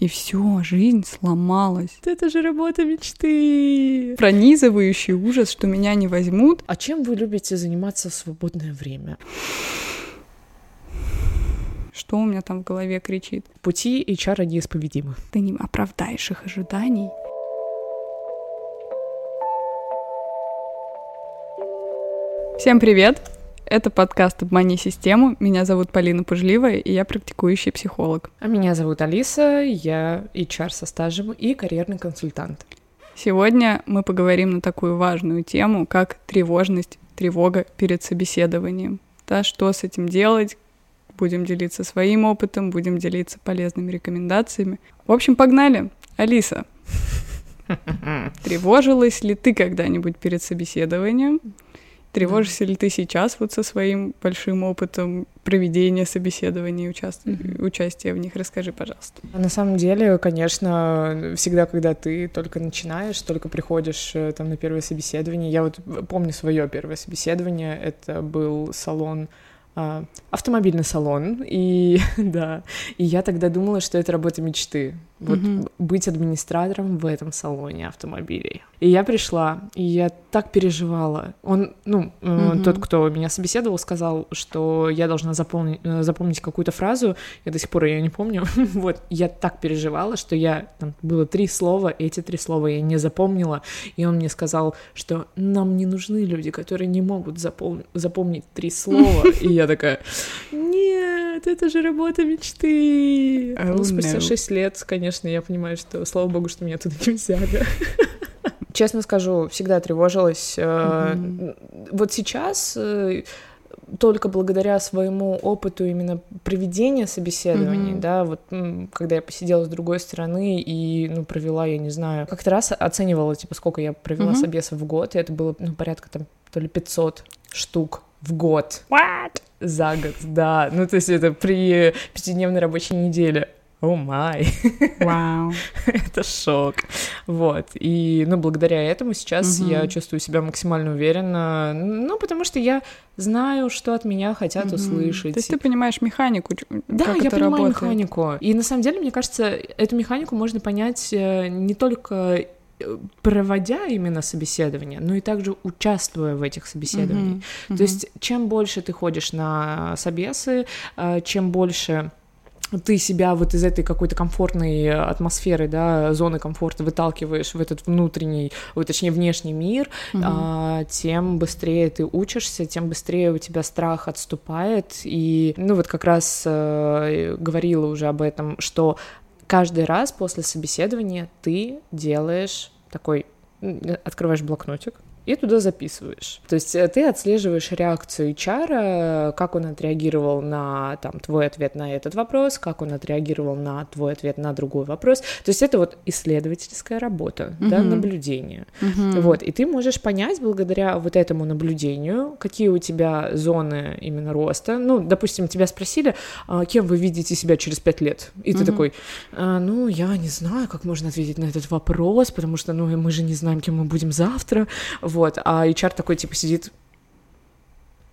И все, жизнь сломалась. Это же работа мечты. Пронизывающий ужас, что меня не возьмут. А чем вы любите заниматься в свободное время? Что у меня там в голове кричит? Пути HR неисповедимы. Ты не оправдаешь их ожиданий. Всем привет! Это подкаст «Обмани систему». Меня зовут Полина Пужливая, и я практикующий психолог. А меня зовут Алиса, я HR со стажем и карьерный консультант. Сегодня мы поговорим на такую важную тему, как тревожность, тревога перед собеседованием. Да, что с этим делать, будем делиться своим опытом, будем делиться полезными рекомендациями. В общем, погнали. Алиса, тревожилась ли ты когда-нибудь перед собеседованием? Тревожишься ли ты сейчас вот со своим большим опытом проведения собеседований участ... mm-hmm. участия в них? Расскажи, пожалуйста. На самом деле, конечно, всегда, когда ты только начинаешь, только приходишь э, там на первое собеседование, я вот помню свое первое собеседование, это был салон а, автомобильный салон, и да, и я тогда думала, что это работа мечты, вот mm-hmm. быть администратором в этом салоне автомобилей. И я пришла, и я так переживала. Он, ну, mm-hmm. тот, кто меня собеседовал, сказал, что я должна запомнить, э, запомнить какую-то фразу, я до сих пор ее не помню. вот, я так переживала, что я, там было три слова, эти три слова я не запомнила, и он мне сказал, что нам не нужны люди, которые не могут запом- запомнить три слова, и я такая, нет, это же работа мечты. Oh, ну, спустя. 6 лет, конечно, я понимаю, что, слава богу, что меня туда не взяли. Честно скажу, всегда тревожилась. Mm-hmm. Вот сейчас э, только благодаря своему опыту именно проведения собеседований, mm-hmm. да, вот когда я посидела с другой стороны и, ну, провела, я не знаю, как-то раз оценивала, типа, сколько я провела mm-hmm. собесов в год, и это было, ну, порядка там то ли 500 штук в год. What? За год, да. Ну, то есть это при пятидневной рабочей неделе. О май. Вау. Это шок. Вот. И, ну, благодаря этому сейчас угу. я чувствую себя максимально уверенно. Ну, потому что я знаю, что от меня хотят угу. услышать. То есть ты понимаешь механику, Да, как я это понимаю работает. механику. И на самом деле, мне кажется, эту механику можно понять э, не только проводя именно собеседование, но и также участвуя в этих собеседованиях. Mm-hmm. Mm-hmm. То есть чем больше ты ходишь на собесы, э, чем больше ты себя вот из этой какой-то комфортной атмосферы, да, зоны комфорта выталкиваешь в этот внутренний, ой, точнее, внешний мир, mm-hmm. а, тем быстрее ты учишься, тем быстрее у тебя страх отступает. И, ну, вот как раз э, говорила уже об этом, что каждый раз после собеседования ты делаешь такой, открываешь блокнотик, и туда записываешь. То есть э, ты отслеживаешь реакцию HR, как он отреагировал на там, твой ответ на этот вопрос, как он отреагировал на твой ответ на другой вопрос. То есть это вот исследовательская работа, mm-hmm. да, наблюдение. Mm-hmm. Вот, и ты можешь понять благодаря вот этому наблюдению, какие у тебя зоны именно роста. Ну, допустим, тебя спросили, «А кем вы видите себя через пять лет? И mm-hmm. ты такой, а, ну, я не знаю, как можно ответить на этот вопрос, потому что, ну, мы же не знаем, кем мы будем завтра. Вот, а HR такой, типа, сидит,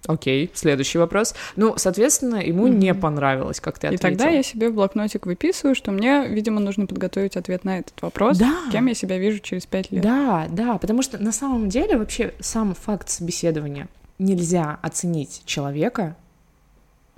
Окей, следующий вопрос. Ну, соответственно, ему mm-hmm. не понравилось, как ты ответил. И тогда я себе в блокнотик выписываю, что мне, видимо, нужно подготовить ответ на этот вопрос. Да. Кем я себя вижу через пять лет. Да, да, потому что на самом деле вообще сам факт собеседования нельзя оценить человека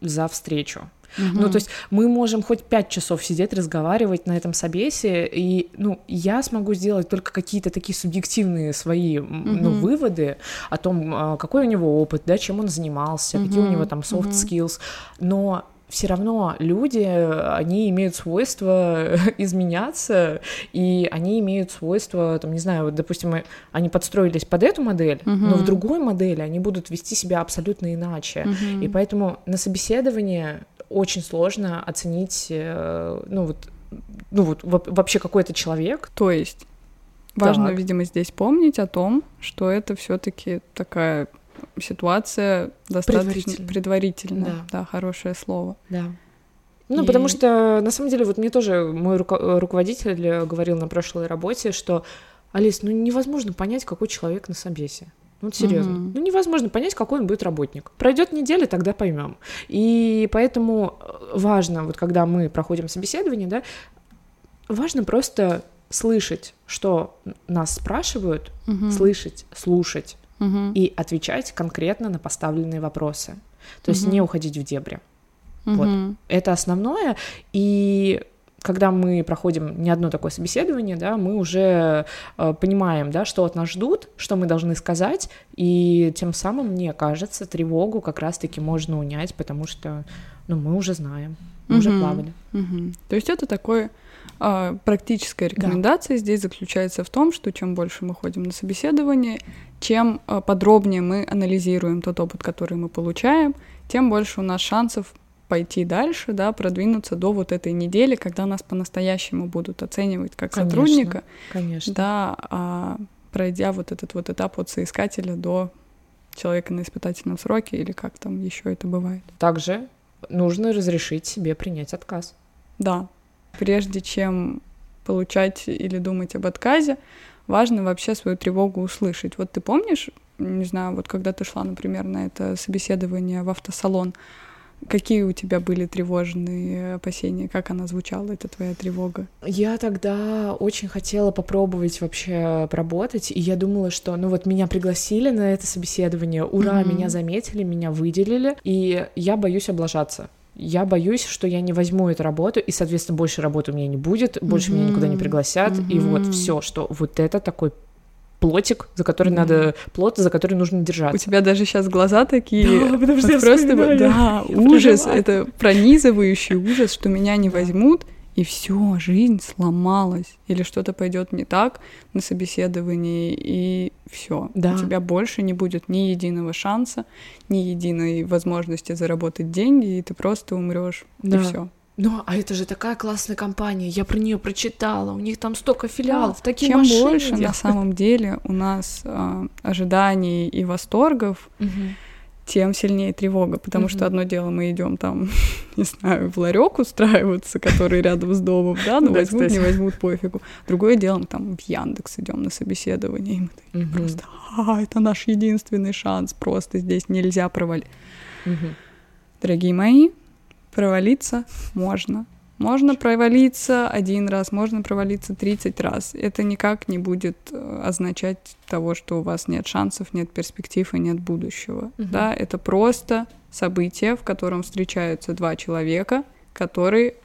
за встречу. Угу. Ну, то есть мы можем хоть пять часов сидеть, разговаривать на этом собесе, и, ну, я смогу сделать только какие-то такие субъективные свои, угу. ну, выводы о том, а, какой у него опыт, да, чем он занимался, угу. какие у него там soft skills, но все равно люди, они имеют свойство изменяться, и они имеют свойство, там, не знаю, вот, допустим, они подстроились под эту модель, uh-huh. но в другой модели они будут вести себя абсолютно иначе. Uh-huh. И поэтому на собеседовании очень сложно оценить, э, ну вот, ну вот вообще какой это человек. То есть важно, так. видимо, здесь помнить о том, что это все-таки такая ситуация достаточно предварительная, да. да, хорошее слово. Да. Ну, и... потому что, на самом деле, вот мне тоже мой руко- руководитель говорил на прошлой работе, что, Алис, ну невозможно понять, какой человек на собесе. Ну, серьезно. Угу. Ну, невозможно понять, какой он будет работник. Пройдет неделя, тогда поймем. И поэтому э, важно, вот когда мы проходим собеседование, да, важно просто слышать, что нас спрашивают, Мгм. слышать, слушать Мгм. и отвечать конкретно на поставленные вопросы. То есть Мгм. не уходить в дебри. вот. Мгм. Это основное. И когда мы проходим не одно такое собеседование, да, мы уже э, понимаем, да, что от нас ждут, что мы должны сказать, и тем самым, мне кажется, тревогу как раз-таки можно унять, потому что, ну, мы уже знаем, мы уже Мгм. плавали. Мгм. То есть это такое а, практическая рекомендация здесь заключается в том, что чем больше мы ходим на собеседование, чем а, подробнее мы анализируем тот опыт, который мы получаем, тем больше у нас шансов пойти дальше, да, продвинуться до вот этой недели, когда нас по-настоящему будут оценивать как Конечно. сотрудника, Конечно. да, а пройдя вот этот вот этап от соискателя до человека на испытательном сроке или как там еще это бывает. Также нужно разрешить себе принять отказ. Да, прежде чем получать или думать об отказе, важно вообще свою тревогу услышать. Вот ты помнишь, не знаю, вот когда ты шла, например, на это собеседование в автосалон, какие у тебя были тревожные опасения, как она звучала, эта твоя тревога? Я тогда очень хотела попробовать вообще поработать, и я думала, что, ну вот меня пригласили на это собеседование, ура, Мгм. меня заметили, меня выделили, и я боюсь облажаться. Я боюсь, что я не возьму эту работу, и, соответственно, больше работы у меня не будет, больше меня никуда не пригласят, и вот все, что вот это такой плотик, за который Мгм. надо, плот, за который нужно У держаться. тебя даже сейчас глаза такие, Да, потому что я просто, да, ужас, это пронизывающий ужас, что меня не возьмут, и все, жизнь сломалась, или что-то пойдет не так на собеседовании, и все, Да. у тебя больше не будет ни единого шанса, ни единой возможности заработать деньги, и ты просто умрешь, и Да. все. Ну, а это же такая классная компания, я про нее прочитала, у них там столько филиалов, такие Чем машины больше на самом деле у нас а, ожиданий и восторгов, тем сильнее тревога, потому что одно дело мы идем там, не знаю, в ларек устраиваться, который рядом с домом, да, ну Да, возьмут, не возьмут, пофигу. Другое дело, мы там в Яндекс идем на собеседование, и мы такие просто, а, это наш единственный шанс, просто здесь нельзя провалить. Дорогие мои, провалиться можно. Можно провалиться один раз, можно провалиться 30 раз. Это никак не будет э, означать того, что у вас нет шансов, нет перспектив и нет будущего. Мгм. Да, это просто событие, в котором встречаются два человека, которые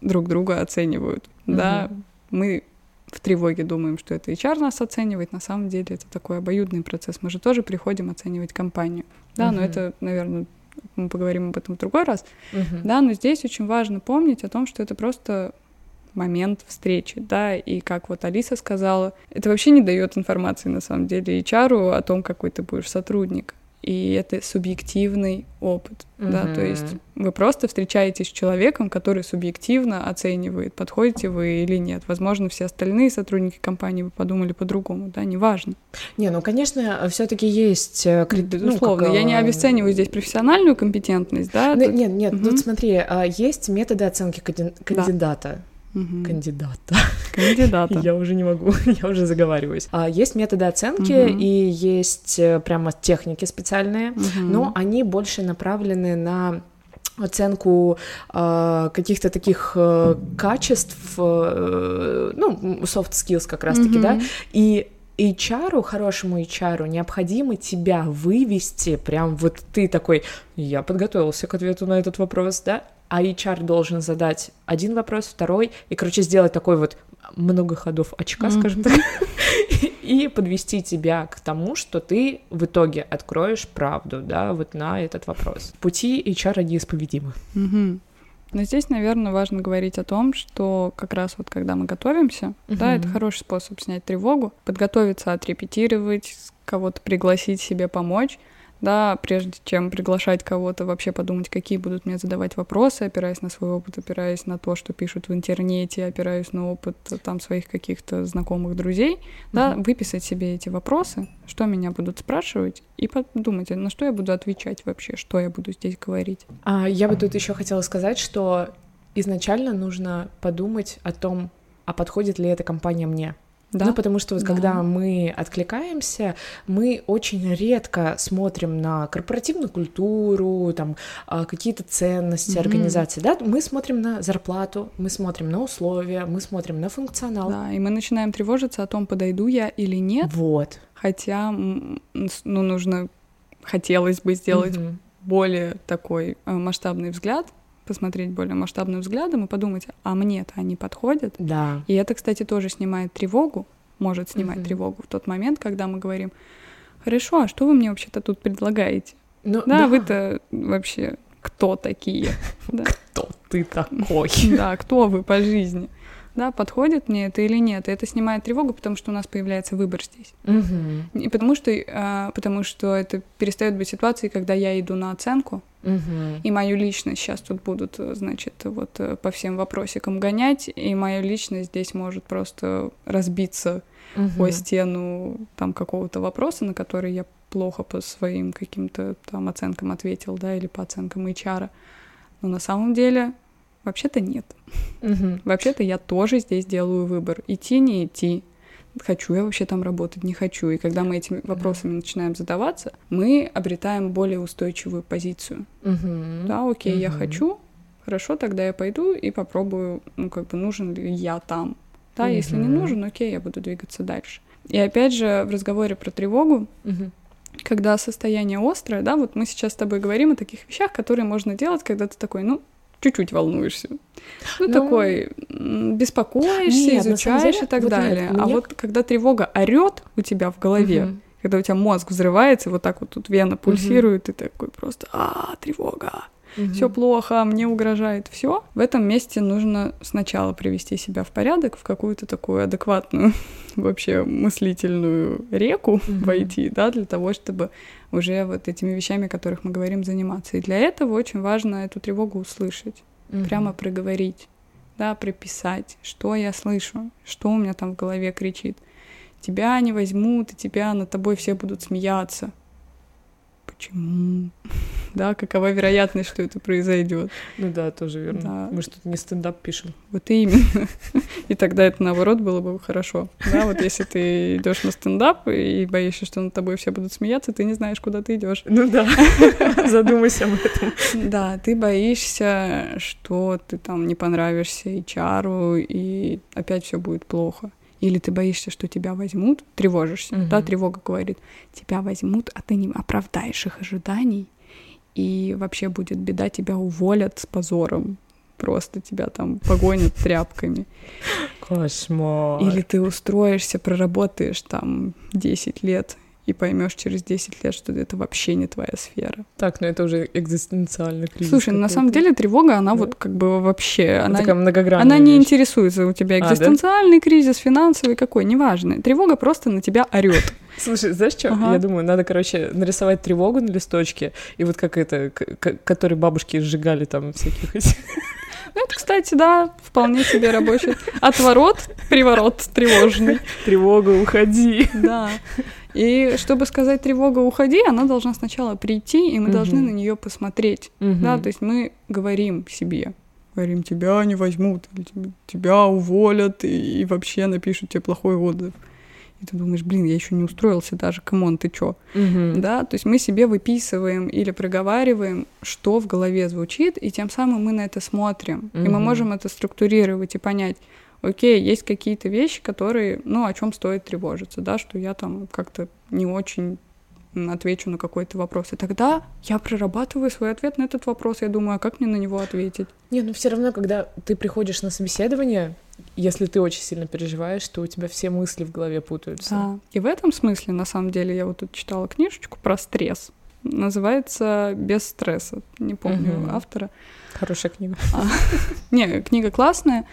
друг друга оценивают. Да, мы в тревоге думаем, что это HR нас оценивает, на самом деле это такой обоюдный процесс. Мы же тоже приходим оценивать компанию. Да, но Мгм. это, наверное, мы поговорим об этом в другой раз. Мгм. Да, но здесь очень важно помнить о том, что это просто момент встречи, да, и как вот Алиса сказала, это вообще не дает информации на самом деле HR о том, какой ты будешь сотрудник. И это субъективный опыт, да, то есть вы просто встречаетесь с человеком, который субъективно оценивает, подходите вы или нет. Возможно, все остальные сотрудники компании бы подумали по-другому, да, неважно. Не, ну, конечно, все-таки есть э, ну, Безусловно, как, я не э, обесцениваю здесь профессиональную компетентность, да. Ну, тут- Нет, нет, Мгм. тут смотри, а, есть методы оценки кандид- кандидата. Мгм. Кандидата. Кандидата. Я уже не могу, я уже заговариваюсь. А, Есть методы оценки Мгм. и есть э, прямо техники специальные, Мгм. но они больше направлены на оценку э, каких-то таких э, качеств, э, ну, soft skills как раз-таки, да, Мгм. и HR, хорошему HR, необходимо тебя вывести, прям вот ты такой, я подготовился к ответу на этот вопрос, да, а HR должен задать один вопрос, второй, и, короче, сделать такой вот много ходов очка, Мгм. скажем так, и подвести тебя к тому, что ты в итоге откроешь правду, да, вот на этот вопрос. Пути HR неисповедимы. Мгм. Но здесь, наверное, важно говорить о том, что как раз вот когда мы готовимся, да, это хороший способ снять тревогу, подготовиться, отрепетировать, кого-то пригласить себе помочь, да, прежде чем приглашать кого-то, вообще подумать, какие будут мне задавать вопросы, опираясь на свой опыт, опираясь на то, что пишут в интернете, опираясь на опыт э, там своих каких-то знакомых друзей, да, Мгм. выписать себе эти вопросы, что меня будут спрашивать, и подумать, на что я буду отвечать вообще, что я буду здесь говорить. А я бы тут еще хотела сказать, что изначально нужно подумать о том, а подходит ли эта компания мне. Да? Ну, потому что вот да. когда мы откликаемся, мы очень редко смотрим на корпоративную культуру, там а, какие-то ценности mm-hmm. организации, да, мы смотрим на зарплату, мы смотрим на условия, мы смотрим на функционал. Да, и мы начинаем тревожиться о том, подойду я или нет. Вот. Хотя, ну, нужно, хотелось бы сделать mm-hmm. более такой э, масштабный взгляд посмотреть более масштабным взглядом и подумать, а мне-то они подходят. Да. И это, кстати, тоже снимает тревогу, может снимать mm-hmm. тревогу в тот момент, когда мы говорим, хорошо, а что вы мне вообще-то тут предлагаете? Ну, да, да, вы-то вообще кто такие? Кто ты такой? Да, кто вы по жизни? да, подходит мне это или нет. И это снимает тревогу, потому что у нас появляется выбор здесь. Угу. И потому что, а, потому что это перестает быть ситуацией, когда я иду на оценку, угу. и мою личность сейчас тут будут, значит, вот э, по всем вопросикам гонять, и моя личность здесь может просто разбиться угу. о стену там какого-то вопроса, на который я плохо по своим каким-то там оценкам ответил, да, или по оценкам HR. Но на самом деле Вообще-то нет. Угу. Вообще-то я тоже здесь делаю выбор. Идти, не идти. Хочу я вообще там работать, не хочу. И когда мы этими вопросами начинаем задаваться, мы обретаем более устойчивую позицию. Угу. Да, окей, угу. я хочу, хорошо, тогда я пойду и попробую, ну, как бы, нужен ли я там. Да, угу. если не нужен, окей, я буду двигаться дальше. И опять же, в разговоре про тревогу, угу. когда состояние острое, да, вот мы сейчас с тобой говорим о таких вещах, которые можно делать, когда ты такой, ну, чуть-чуть волнуешься. Ну, ну такой, беспокоишься, нет, изучаешь деле, и так вот далее. Нет, а мне... вот когда тревога орет у тебя в голове, угу. когда у тебя мозг взрывается, вот так вот тут вена пульсирует, угу. и такой просто, а, тревога угу. все плохо, мне угрожает все. В этом месте нужно сначала привести себя в порядок, в какую-то такую адекватную вообще мыслительную реку угу. войти, да, для того, чтобы уже вот этими вещами, о которых мы говорим, заниматься. И для этого очень важно эту тревогу услышать, угу. прямо проговорить, да, прописать, что я слышу, что у меня там в голове кричит. Тебя не возьмут, и тебя над тобой все будут смеяться почему? Да, какова вероятность, что это произойдет? Ну да, тоже верно. Да. Мы что-то не стендап пишем. Вот именно. И тогда это наоборот было бы хорошо. Да, вот если ты идешь на стендап и боишься, что над тобой все будут смеяться, ты не знаешь, куда ты идешь. Ну да. Задумайся об этом. Да, ты боишься, что ты там не понравишься и чару, и опять все будет плохо или ты боишься, что тебя возьмут, тревожишься, угу. да, тревога говорит, тебя возьмут, а ты не оправдаешь их ожиданий, и вообще будет беда, тебя уволят с позором, просто тебя там погонят тряпками. Кошмар. Или ты устроишься, проработаешь там 10 лет и поймешь через 10 лет, что это вообще не твоя сфера. Так, но ну это уже экзистенциальный кризис. Слушай, на самом деле тревога, она да? вот как бы вообще... Она, такая многогранная Она не интересуется у тебя экзистенциальный а, да? кризис, финансовый какой, неважно. Тревога просто на тебя орет. Слушай, знаешь что? Ага. Я думаю, надо, короче, нарисовать тревогу на листочке, и вот как это, который бабушки сжигали там всяких. Ну, это, кстати, да, вполне себе рабочий. Отворот, приворот тревожный. Тревога, уходи. Да. И чтобы сказать тревога, уходи, она должна сначала прийти, и мы угу. должны на нее посмотреть. Угу. Да, то есть мы говорим себе, говорим, тебя не возьмут, тебя уволят и, и вообще напишут тебе плохой отзыв. И ты думаешь, блин, я еще не устроился даже, come on, ты чё? Угу. Да, то есть мы себе выписываем или проговариваем, что в голове звучит, и тем самым мы на это смотрим. Угу. И мы можем это структурировать и понять, окей, есть какие-то вещи, которые, ну, о чем стоит тревожиться, да, что я там как-то не очень отвечу на какой-то вопрос. И тогда я прорабатываю свой ответ на этот вопрос. Я думаю, а как мне на него ответить? Не, ну все равно, когда ты приходишь на собеседование, если ты очень сильно переживаешь, то у тебя все мысли в голове путаются. Да. И в этом смысле, на самом деле, я вот тут читала книжечку про стресс. Называется «Без стресса». Не помню угу. автора. Хорошая книга. А, не, книга классная.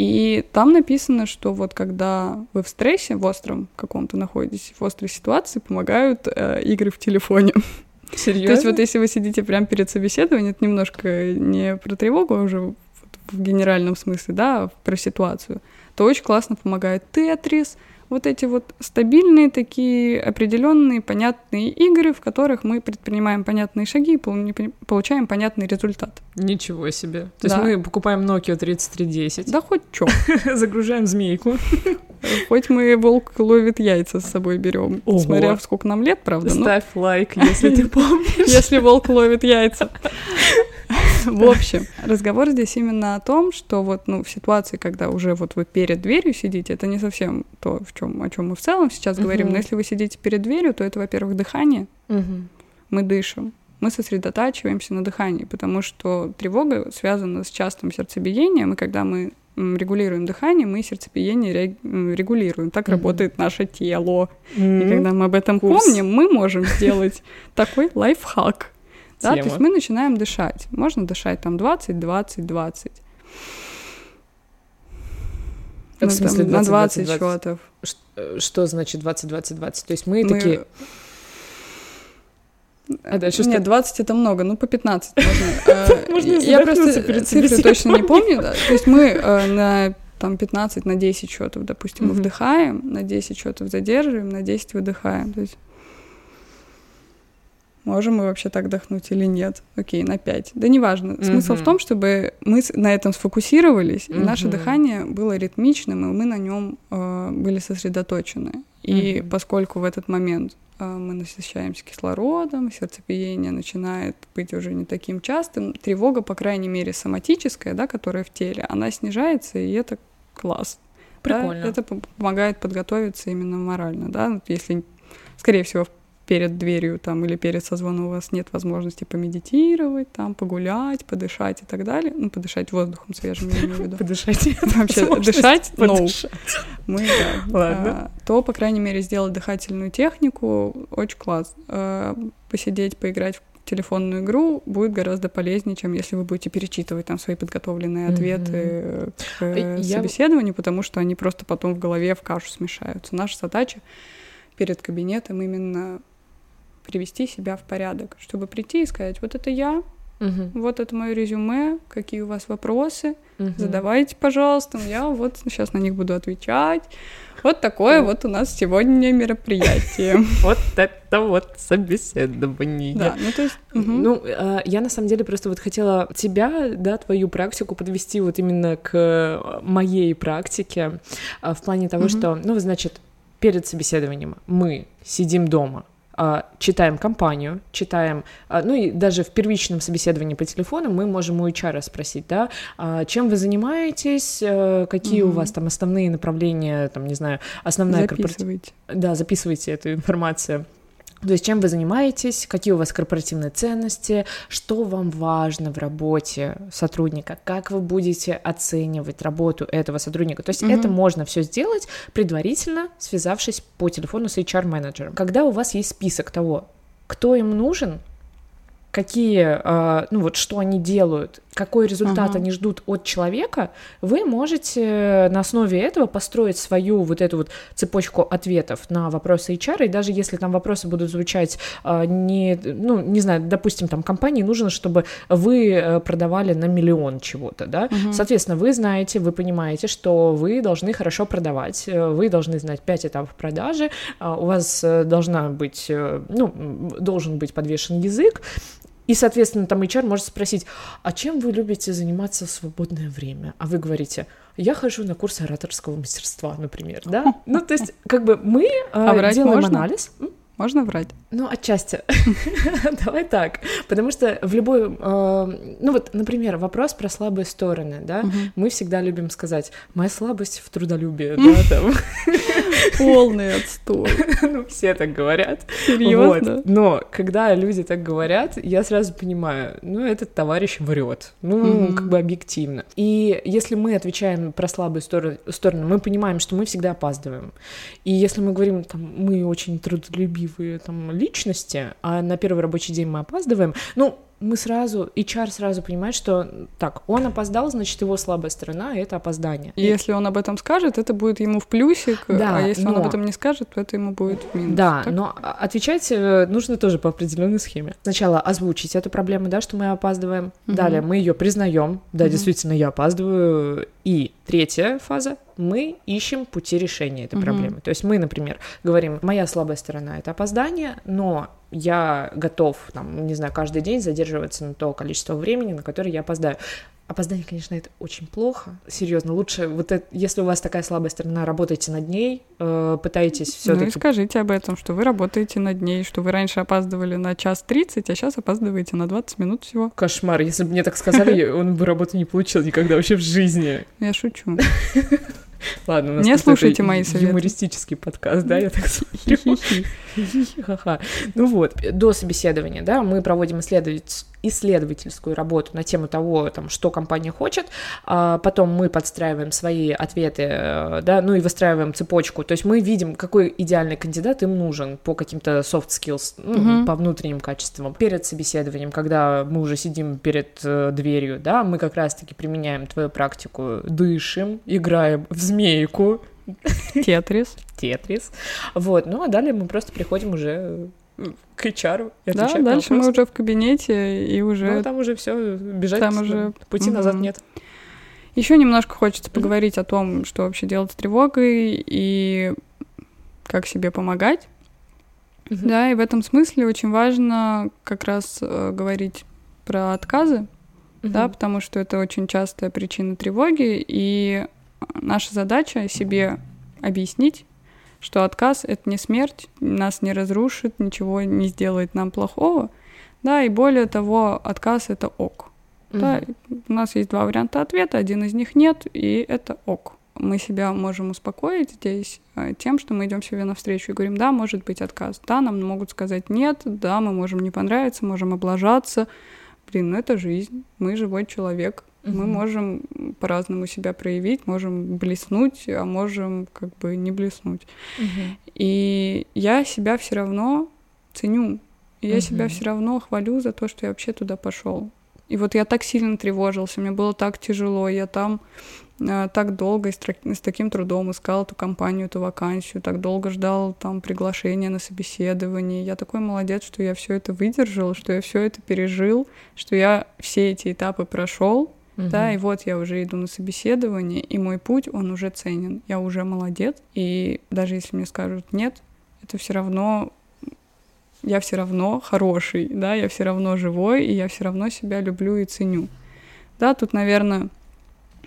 И там написано, что вот когда вы в стрессе, в остром каком-то находитесь, в острой ситуации, помогают э, игры в телефоне. Серьезно? То есть вот если вы сидите прямо перед собеседованием, это немножко не про тревогу, а уже в генеральном смысле, да, про ситуацию, то очень классно помогает Тетрис, вот эти вот стабильные такие определенные понятные игры, в которых мы предпринимаем понятные шаги и получаем понятный результат. Ничего себе. То да. есть мы покупаем Nokia 3310. Да хоть чё. Загружаем змейку. Хоть мы волк ловит яйца с собой берем, смотря сколько нам лет, правда. Ставь лайк, если ты помнишь. Если волк ловит яйца. В общем, разговор здесь именно о том, что вот, ну, в ситуации, когда уже вот вы перед дверью сидите, это не совсем то, в чем, о чем мы в целом сейчас говорим, но если вы сидите перед дверью, то это, во-первых, дыхание. Мы дышим, мы сосредотачиваемся на дыхании, потому что тревога связана с частым сердцебиением, и когда мы регулируем дыхание, мы сердцебиение регулируем. Так mm-hmm. работает наше тело. Mm-hmm. И когда мы об этом Курс. помним, мы можем сделать такой лайфхак. Да, то есть мы начинаем дышать. Можно дышать там 20, 20, 20. Ну, в смысле, там, 20, на 20, 20 счетов. Что значит 20, 20, 20? То есть мы, мы... такие... А дальше Нет, 20 это много, ну по 15 можно. Я просто цифры точно не помню. То есть мы э, на там 15 на 10 счетов, допустим, мы вдыхаем, на 10 счетов задерживаем, на 10 выдыхаем. То есть можем мы вообще так вдохнуть или нет. Окей, на 5. Да неважно. Mm-hmm. Смысл в том, чтобы мы на этом сфокусировались, mm-hmm. и наше дыхание было ритмичным, и мы на нем э, были сосредоточены. И mm-hmm. поскольку в этот момент э, мы насыщаемся кислородом, сердцебиение начинает быть уже не таким частым, тревога, по крайней мере, соматическая, да, которая в теле, она снижается, и это класс. Прикольно. Да? Это помогает подготовиться именно морально, да, если, скорее всего, в перед дверью там или перед созвоном у вас нет возможности помедитировать, там погулять, подышать и так далее, ну подышать воздухом свежим, я имею в виду. Подышать. Вообще дышать, no. Мы, да. Ладно. А, то, по крайней мере, сделать дыхательную технику очень класс. А, посидеть, поиграть в телефонную игру будет гораздо полезнее, чем если вы будете перечитывать там свои подготовленные ответы mm-hmm. к э, я... собеседованию, потому что они просто потом в голове в кашу смешаются. Наша задача перед кабинетом именно привести себя в порядок, чтобы прийти и сказать, вот это я, угу. вот это мое резюме, какие у вас вопросы, угу. задавайте, пожалуйста, я вот сейчас на них буду отвечать. Вот такое вот у нас сегодня мероприятие. Вот это вот собеседование. Да, ну то есть... Ну, а, я на самом деле просто вот хотела тебя, да, твою практику подвести вот именно к моей практике а, в плане того, что, ну, значит, перед собеседованием мы сидим дома, читаем компанию, читаем, а, ну и даже в первичном собеседовании по телефону мы можем у HR спросить, да, а, чем вы занимаетесь, э, какие mm-hmm. у вас там основные направления, там, не знаю, основная корпоративная... Да, записывайте эту информацию. То есть чем вы занимаетесь, какие у вас корпоративные ценности, что вам важно в работе сотрудника, как вы будете оценивать работу этого сотрудника. То есть mm-hmm. это можно все сделать предварительно, связавшись по телефону с HR-менеджером. Когда у вас есть список того, кто им нужен, какие, ну вот что они делают, какой результат uh-huh. они ждут от человека, вы можете на основе этого построить свою вот эту вот цепочку ответов на вопросы HR, и даже если там вопросы будут звучать э, не, ну, не знаю, допустим, там компании нужно, чтобы вы э, продавали на миллион чего-то, да, uh-huh. соответственно, вы знаете, вы понимаете, что вы должны хорошо продавать, э, вы должны знать 5 этапов продажи, у вас должна быть, ну, должен быть подвешен язык, и, соответственно, там HR может спросить, а чем вы любите заниматься в свободное время? А вы говорите, я хожу на курсы ораторского мастерства, например, да? Ну, то есть, как бы мы э, а делаем можно? анализ. Можно врать? Ну, отчасти. Давай так. Потому что в любой... Э, ну вот, например, вопрос про слабые стороны, да? Угу. Мы всегда любим сказать, моя слабость в трудолюбии, да, там. Полный отстой. ну, все так говорят. Серьезно? Вот. Но когда люди так говорят, я сразу понимаю, ну, этот товарищ врет. Ну, угу. как бы объективно. И если мы отвечаем про слабые стороны, стороны, мы понимаем, что мы всегда опаздываем. И если мы говорим, там, мы очень трудолюбивые, там, личности, а на первый рабочий день мы опаздываем, ну, мы сразу, HR сразу понимает, что так, он опоздал, значит, его слабая сторона — это опоздание. И если он об этом скажет, это будет ему в плюсик, да, а если но... он об этом не скажет, то это ему будет в минус. Да, так? но отвечать э, нужно тоже по определенной схеме. Сначала озвучить эту проблему, да, что мы опаздываем. Угу. Далее мы ее признаем, да, угу. действительно, я опаздываю. И третья фаза — мы ищем пути решения этой угу. проблемы. То есть мы, например, говорим, моя слабая сторона — это опоздание, но я готов, там, не знаю, каждый день задерживаться на то количество времени, на которое я опоздаю. Опоздание, конечно, это очень плохо. Серьезно, лучше вот это, если у вас такая слабая сторона, работайте над ней, э, пытайтесь все Ну и скажите об этом, что вы работаете над ней, что вы раньше опаздывали на час тридцать, а сейчас опаздываете на 20 минут всего. Кошмар, если бы мне так сказали, он бы работу не получил никогда вообще в жизни. Я шучу. Ладно, у нас не слушайте мои советы. Юмористический подкаст, да, я так смотрю. Ну вот, до собеседования, да, мы проводим исследовательскую работу на тему того, там, что компания хочет, а потом мы подстраиваем свои ответы, э, да, ну и выстраиваем цепочку, то есть мы видим, какой идеальный кандидат им нужен по каким-то soft skills, ну, uh-huh. по внутренним качествам. Перед собеседованием, когда мы уже сидим перед э, дверью, да, мы как раз-таки применяем твою практику, дышим, играем в змейку, Тетрис. Тетрис. Вот, ну а далее мы просто приходим уже к HR. Да, дальше мы уже в кабинете и уже... Ну, там уже все бежать, там уже... пути назад нет. Еще немножко хочется поговорить о том, что вообще делать с тревогой и как себе помогать. uh Да, и в этом смысле очень важно как раз э, говорить про отказы, да, потому что это очень частая причина тревоги, и наша задача себе объяснить, что отказ — это не смерть, нас не разрушит, ничего не сделает нам плохого, да, и более того, отказ — это ок. Mm-hmm. Да, у нас есть два варианта ответа, один из них нет, и это ок. Мы себя можем успокоить здесь э, тем, что мы идем себе навстречу и говорим, да, может быть отказ, да, нам могут сказать нет, да, мы можем не понравиться, можем облажаться, блин, ну это жизнь, мы живой человек, Угу. Мы можем по-разному себя проявить, можем блеснуть, а можем как бы не блеснуть. Угу. И я себя все равно ценю. И я угу. себя все равно хвалю за то, что я вообще туда пошел. И вот я так сильно тревожился, мне было так тяжело, я там э, так долго и с, с таким трудом искал эту компанию, эту вакансию, так долго ждал там приглашения на собеседование. Я такой молодец, что я все это выдержал, что я все это пережил, что я все эти этапы прошел, Угу. Да, и вот я уже иду на собеседование, и мой путь, он уже ценен. Я уже молодец. И даже если мне скажут нет, это все равно я все равно хороший, да, я все равно живой, и я все равно себя люблю и ценю. Да, тут, наверное,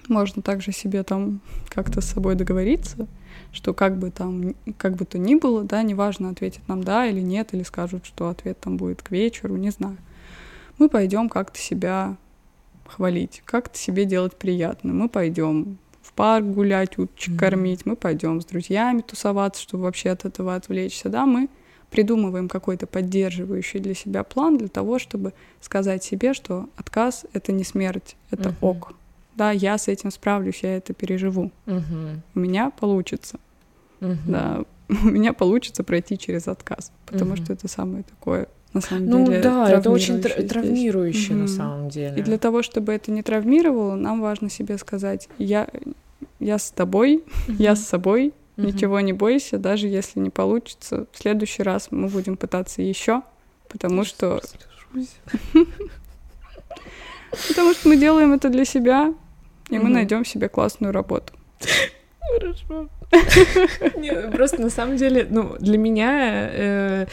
можно также себе там как-то с собой договориться, что как бы там, как бы то ни было, да, неважно, ответит нам да или нет, или скажут, что ответ там будет к вечеру, не знаю. Мы пойдем как-то себя хвалить, как-то себе делать приятно. Мы пойдем в парк гулять, уточек mm-hmm. кормить, мы пойдем с друзьями тусоваться, чтобы вообще от этого отвлечься, да, мы придумываем какой-то поддерживающий для себя план для того, чтобы сказать себе, что отказ — это не смерть, это uh-huh. ок. Да, я с этим справлюсь, я это переживу. Uh-huh. У меня получится. Uh-huh. Да, у меня получится пройти через отказ, потому uh-huh. что это самое такое на самом ну, деле. Ну да, это очень тр- травмирующе на самом деле. И для того, чтобы это не травмировало, нам важно себе сказать, я, я с тобой, я с собой, ничего не бойся, даже если не получится. В следующий раз мы будем пытаться еще, потому что... Потому что мы делаем это для себя, и мы найдем себе классную работу. Хорошо. Нет, просто на самом деле, ну, для меня э,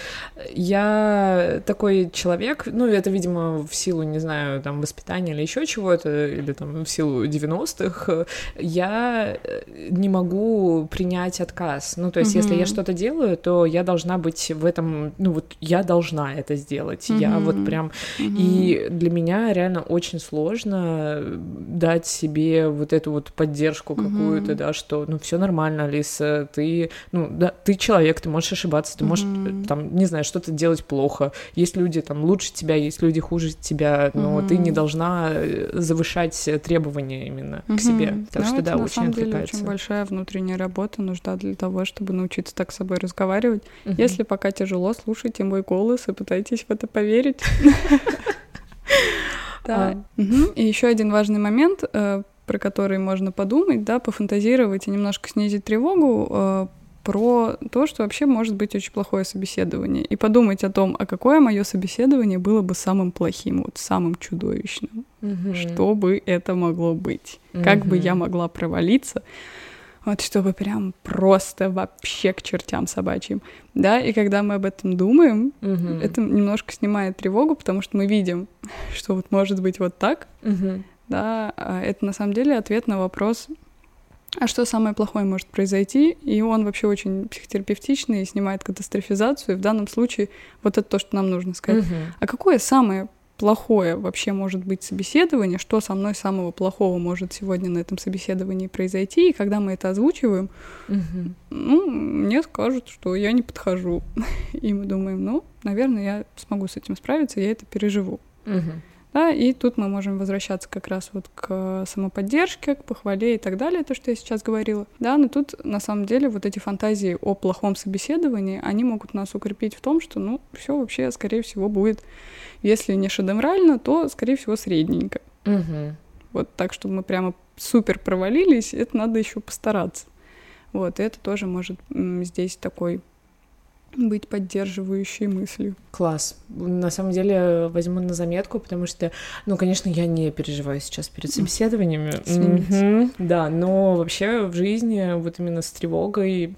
я такой человек, ну, это, видимо, в силу, не знаю, там, воспитания или еще чего-то, или там в силу 90-х, я э, не могу принять отказ. Ну, то есть, если я что-то делаю, то я должна быть в этом, ну, вот я должна это сделать. Я вот прям... И для меня реально очень сложно дать себе вот эту вот поддержку какую-то, да, что, ну, все нормально, Алиса, ты, ну, да, ты человек, ты можешь ошибаться, ты можешь, mm-hmm. там, не знаю, что-то делать плохо. Есть люди там лучше тебя, есть люди хуже тебя, но mm-hmm. ты не должна э, завышать требования именно mm-hmm. к себе. Так ну, что, да, на очень самом деле очень большая внутренняя работа нужна для того, чтобы научиться так с собой разговаривать. Mm-hmm. Если пока тяжело, слушайте мой голос и пытайтесь в это поверить. Да. И еще один важный момент, э, про который можно подумать, да, пофантазировать и немножко снизить тревогу, э, про то, что вообще может быть очень плохое собеседование, и подумать о том, а какое мое собеседование было бы самым плохим, вот самым чудовищным, угу. что бы это могло быть, угу. как бы я могла провалиться, вот чтобы прям просто вообще к чертям собачьим, да, и когда мы об этом думаем, угу. это немножко снимает тревогу, потому что мы видим, что вот может быть вот так, угу. Да, а это на самом деле ответ на вопрос, а что самое плохое может произойти, и он вообще очень психотерапевтичный и снимает катастрофизацию, и в данном случае вот это то, что нам нужно сказать. Угу. А какое самое плохое вообще может быть собеседование, что со мной самого плохого может сегодня на этом собеседовании произойти, и когда мы это озвучиваем, угу. ну, мне скажут, что я не подхожу. И мы думаем, ну, наверное, я смогу с этим справиться, я это переживу. Угу. Да, и тут мы можем возвращаться как раз вот к самоподдержке, к похвале и так далее, то, что я сейчас говорила. Да, но тут на самом деле вот эти фантазии о плохом собеседовании, они могут нас укрепить в том, что, ну, все вообще, скорее всего, будет, если не шедеврально, то, скорее всего, средненько. Угу. Вот так, чтобы мы прямо супер провалились, это надо еще постараться. Вот, и это тоже может здесь такой быть поддерживающей мыслью. Класс. На самом деле возьму на заметку, потому что, ну, конечно, я не переживаю сейчас перед собеседованиями. Mm-hmm. Да, но вообще в жизни вот именно с тревогой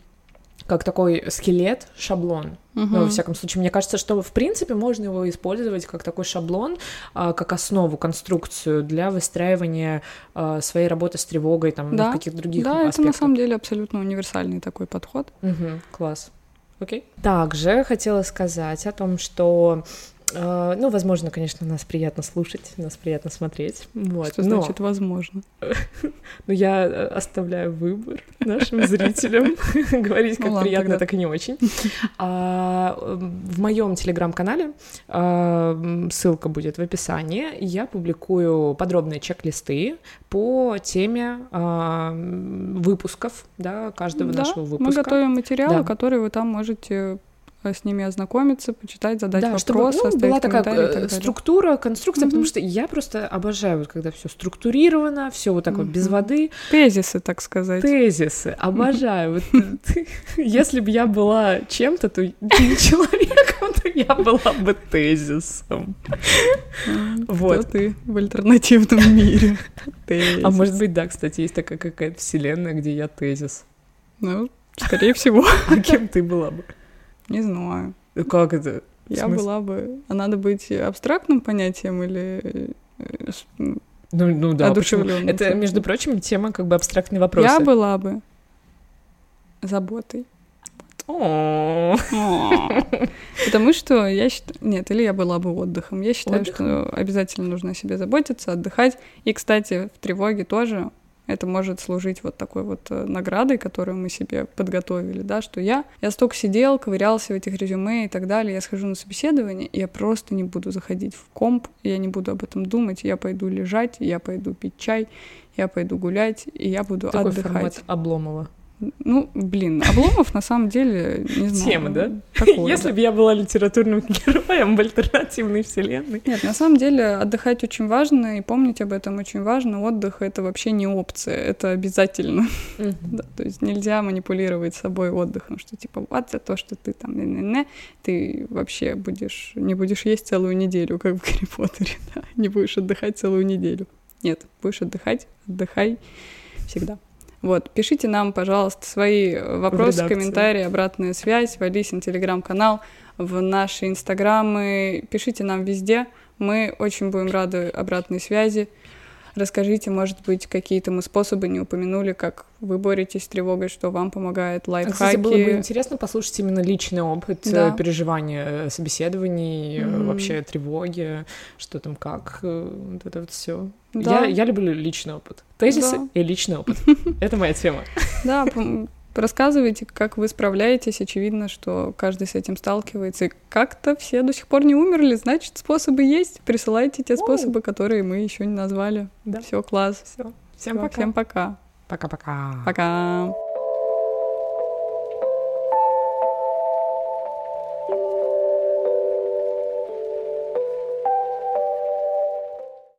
как такой скелет, шаблон. Uh-huh. Ну, во всяком случае, мне кажется, что в принципе можно его использовать как такой шаблон, а, как основу, конструкцию для выстраивания а, своей работы с тревогой там да. в каких-то других да, аспектах. Да, это на самом деле абсолютно универсальный такой подход. Uh-huh. Класс. Окей. Также хотела сказать о том, что ну, возможно, конечно, нас приятно слушать, нас приятно смотреть. Вот. Что но... значит возможно? ну, я э, оставляю выбор нашим зрителям говорить ну как приятно, так и не очень. А, в моем телеграм-канале а, ссылка будет в описании. Я публикую подробные чек-листы по теме а, выпусков, да, каждого нашего выпуска. Мы готовим материалы, которые вы там можете с ними ознакомиться, почитать, задать да, вопросы, чтобы, ну, была такая так структура, конструкция, mm-hmm. потому что я просто обожаю, вот, когда все структурировано, все вот так mm-hmm. вот без воды. Тезисы, так сказать. Тезисы, обожаю. Если бы я была чем-то, то человеком, то я была бы тезисом. Вот. ты в альтернативном мире? А может быть, да, кстати, есть такая какая-то вселенная, где я тезис. Ну, скорее всего. А кем ты была бы? Не знаю. Как это? Я была бы... А надо быть абстрактным понятием или э, ну, ну да, Это, между прочим, тема как бы абстрактный вопрос. Я была бы заботой. Потому что я считаю... Нет, или я была бы отдыхом. Я считаю, что обязательно нужно о себе заботиться, отдыхать. И, кстати, в тревоге тоже это может служить вот такой вот э, наградой, которую мы себе подготовили, да, что я, я столько сидел, ковырялся в этих резюме и так далее, я схожу на собеседование, и я просто не буду заходить в комп, я не буду об этом думать, я пойду лежать, я пойду пить чай, я пойду гулять, и я буду Такой отдыхать. формат Обломова. Ну, блин, Обломов на самом деле, не знаю. Тема, да? Такое, Если да. бы я была литературным героем в альтернативной вселенной. Нет, на самом деле отдыхать очень важно, и помнить об этом очень важно. Отдых — это вообще не опция, это обязательно. Mm-hmm. да, то есть нельзя манипулировать собой отдыхом, что типа вот за то, что ты там не-не-не, ты вообще будешь, не будешь есть целую неделю, как в Гарри Поттере, да? не будешь отдыхать целую неделю. Нет, будешь отдыхать, отдыхай всегда. Вот, пишите нам, пожалуйста, свои вопросы, комментарии, обратная связь в Алисин телеграм-канал, в наши инстаграмы, пишите нам везде. Мы очень будем рады обратной связи. Расскажите, может быть, какие-то мы способы не упомянули, как вы боретесь с тревогой, что вам помогает лайфхаки. А, кстати, было бы интересно послушать именно личный опыт э, да. переживания э, собеседований, mm-hmm. вообще тревоги, что там как, вот это вот все. Да. Я, я люблю личный опыт. Тезисы да. и личный опыт. Это моя тема. Да, Рассказывайте, как вы справляетесь. Очевидно, что каждый с этим сталкивается. И как-то все до сих пор не умерли, значит, способы есть. Присылайте те способы, которые мы еще не назвали. Да. Все, класс. Все. Всем пока. Всем пока. Пока-пока. Пока.